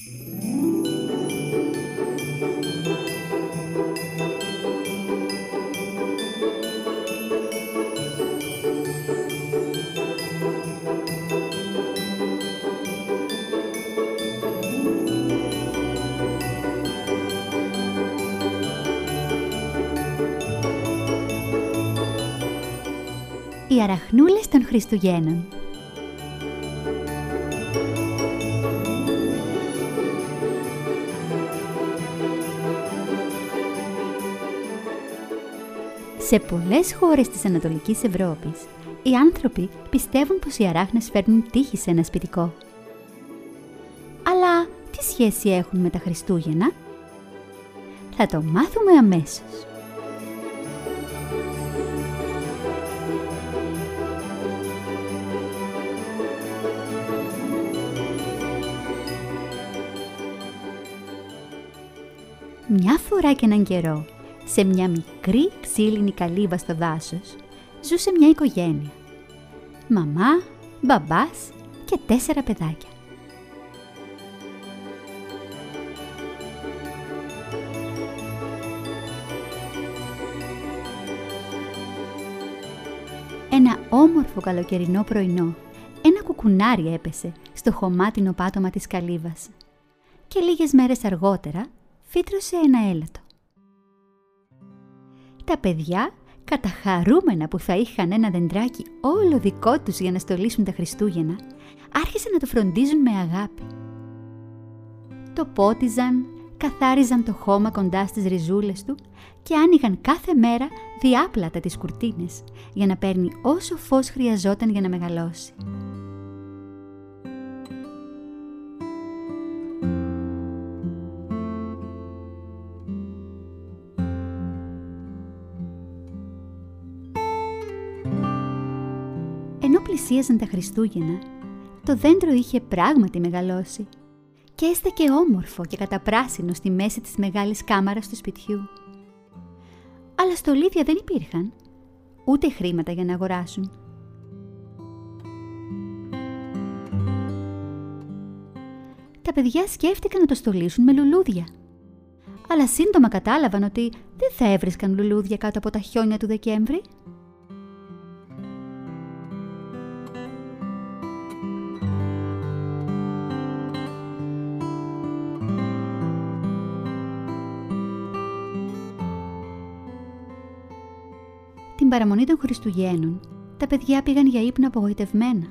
Οι αραχνούλες των Χριστουγέννων Σε πολλές χώρες της Ανατολικής Ευρώπης, οι άνθρωποι πιστεύουν πως οι αράχνες φέρνουν τύχη σε ένα σπιτικό. Αλλά τι σχέση έχουν με τα Χριστούγεννα; Θα το μάθουμε αμέσως. Μια φορά και έναν καιρό, σε μια μικρή ξύλινη καλύβα στο δάσος, ζούσε μια οικογένεια. Μαμά, μπαμπάς και τέσσερα παιδάκια. Ένα όμορφο καλοκαιρινό πρωινό, ένα κουκουνάρι έπεσε στο χωμάτινο πάτωμα της καλύβας και λίγες μέρες αργότερα φύτρωσε ένα έλατο. Τα παιδιά, καταχαρούμενα που θα είχαν ένα δεντράκι όλο δικό τους για να στολίσουν τα Χριστούγεννα, άρχισαν να το φροντίζουν με αγάπη. Το πότιζαν, καθάριζαν το χώμα κοντά στις ριζούλες του και άνοιγαν κάθε μέρα διάπλατα τις κουρτίνες για να παίρνει όσο φως χρειαζόταν για να μεγαλώσει. Πλησίαζαν τα Χριστούγεννα, το δέντρο είχε πράγματι μεγαλώσει και έστεκε όμορφο και καταπράσινο στη μέση της μεγάλης κάμαρας του σπιτιού. Αλλά στολίδια δεν υπήρχαν, ούτε χρήματα για να αγοράσουν. Τα παιδιά σκέφτηκαν να το στολίσουν με λουλούδια. Αλλά σύντομα κατάλαβαν ότι δεν θα έβρισκαν λουλούδια κάτω από τα χιόνια του Δεκέμβρη. Την παραμονή των Χριστουγέννων, τα παιδιά πήγαν για ύπνο απογοητευμένα.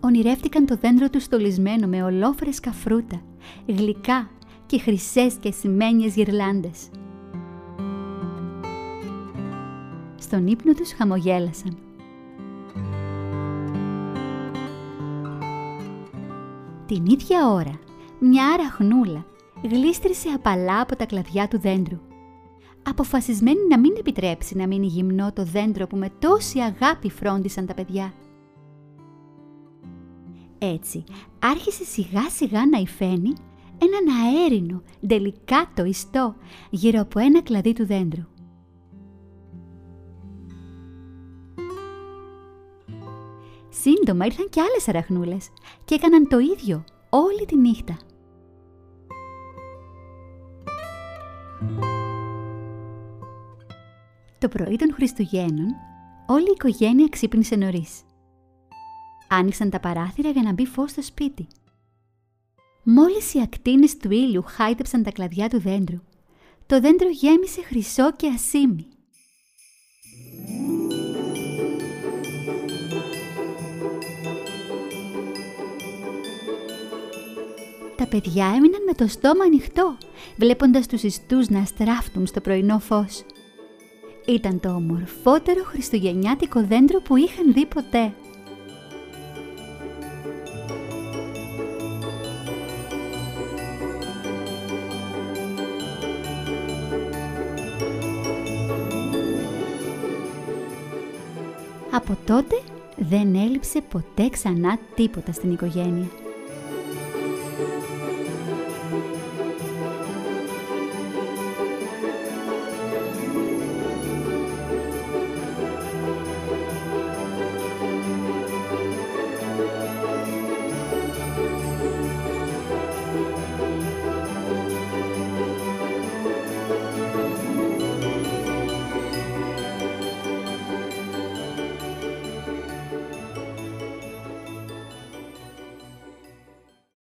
Ονειρεύτηκαν το δέντρο τους στολισμένο με ολόφρεσκα φρούτα, γλυκά και χρυσές και σημαίνιες γυρλάντες. Στον ύπνο τους χαμογέλασαν. Την ίδια ώρα, μια αραχνούλα γλίστρησε απαλά από τα κλαδιά του δέντρου αποφασισμένη να μην επιτρέψει να μείνει γυμνό το δέντρο που με τόση αγάπη φρόντισαν τα παιδιά. Έτσι, άρχισε σιγά σιγά να υφαίνει έναν αέρινο, δελικάτο ιστό γύρω από ένα κλαδί του δέντρου. Σύντομα ήρθαν και άλλες αραχνούλες και έκαναν το ίδιο όλη τη νύχτα. Το πρωί των Χριστουγέννων, όλη η οικογένεια ξύπνησε νωρίς. Άνοιξαν τα παράθυρα για να μπει φως στο σπίτι. Μόλις οι ακτίνες του ήλιου χάιτεψαν τα κλαδιά του δέντρου, το δέντρο γέμισε χρυσό και ασίμι. Τα παιδιά έμειναν με το στόμα ανοιχτό, βλέποντας τους ιστούς να στράφτουν στο πρωινό φως. Ήταν το ομορφότερο χριστουγεννιάτικο δέντρο που είχαν δει ποτέ. Από τότε δεν έλειψε ποτέ ξανά τίποτα στην οικογένεια.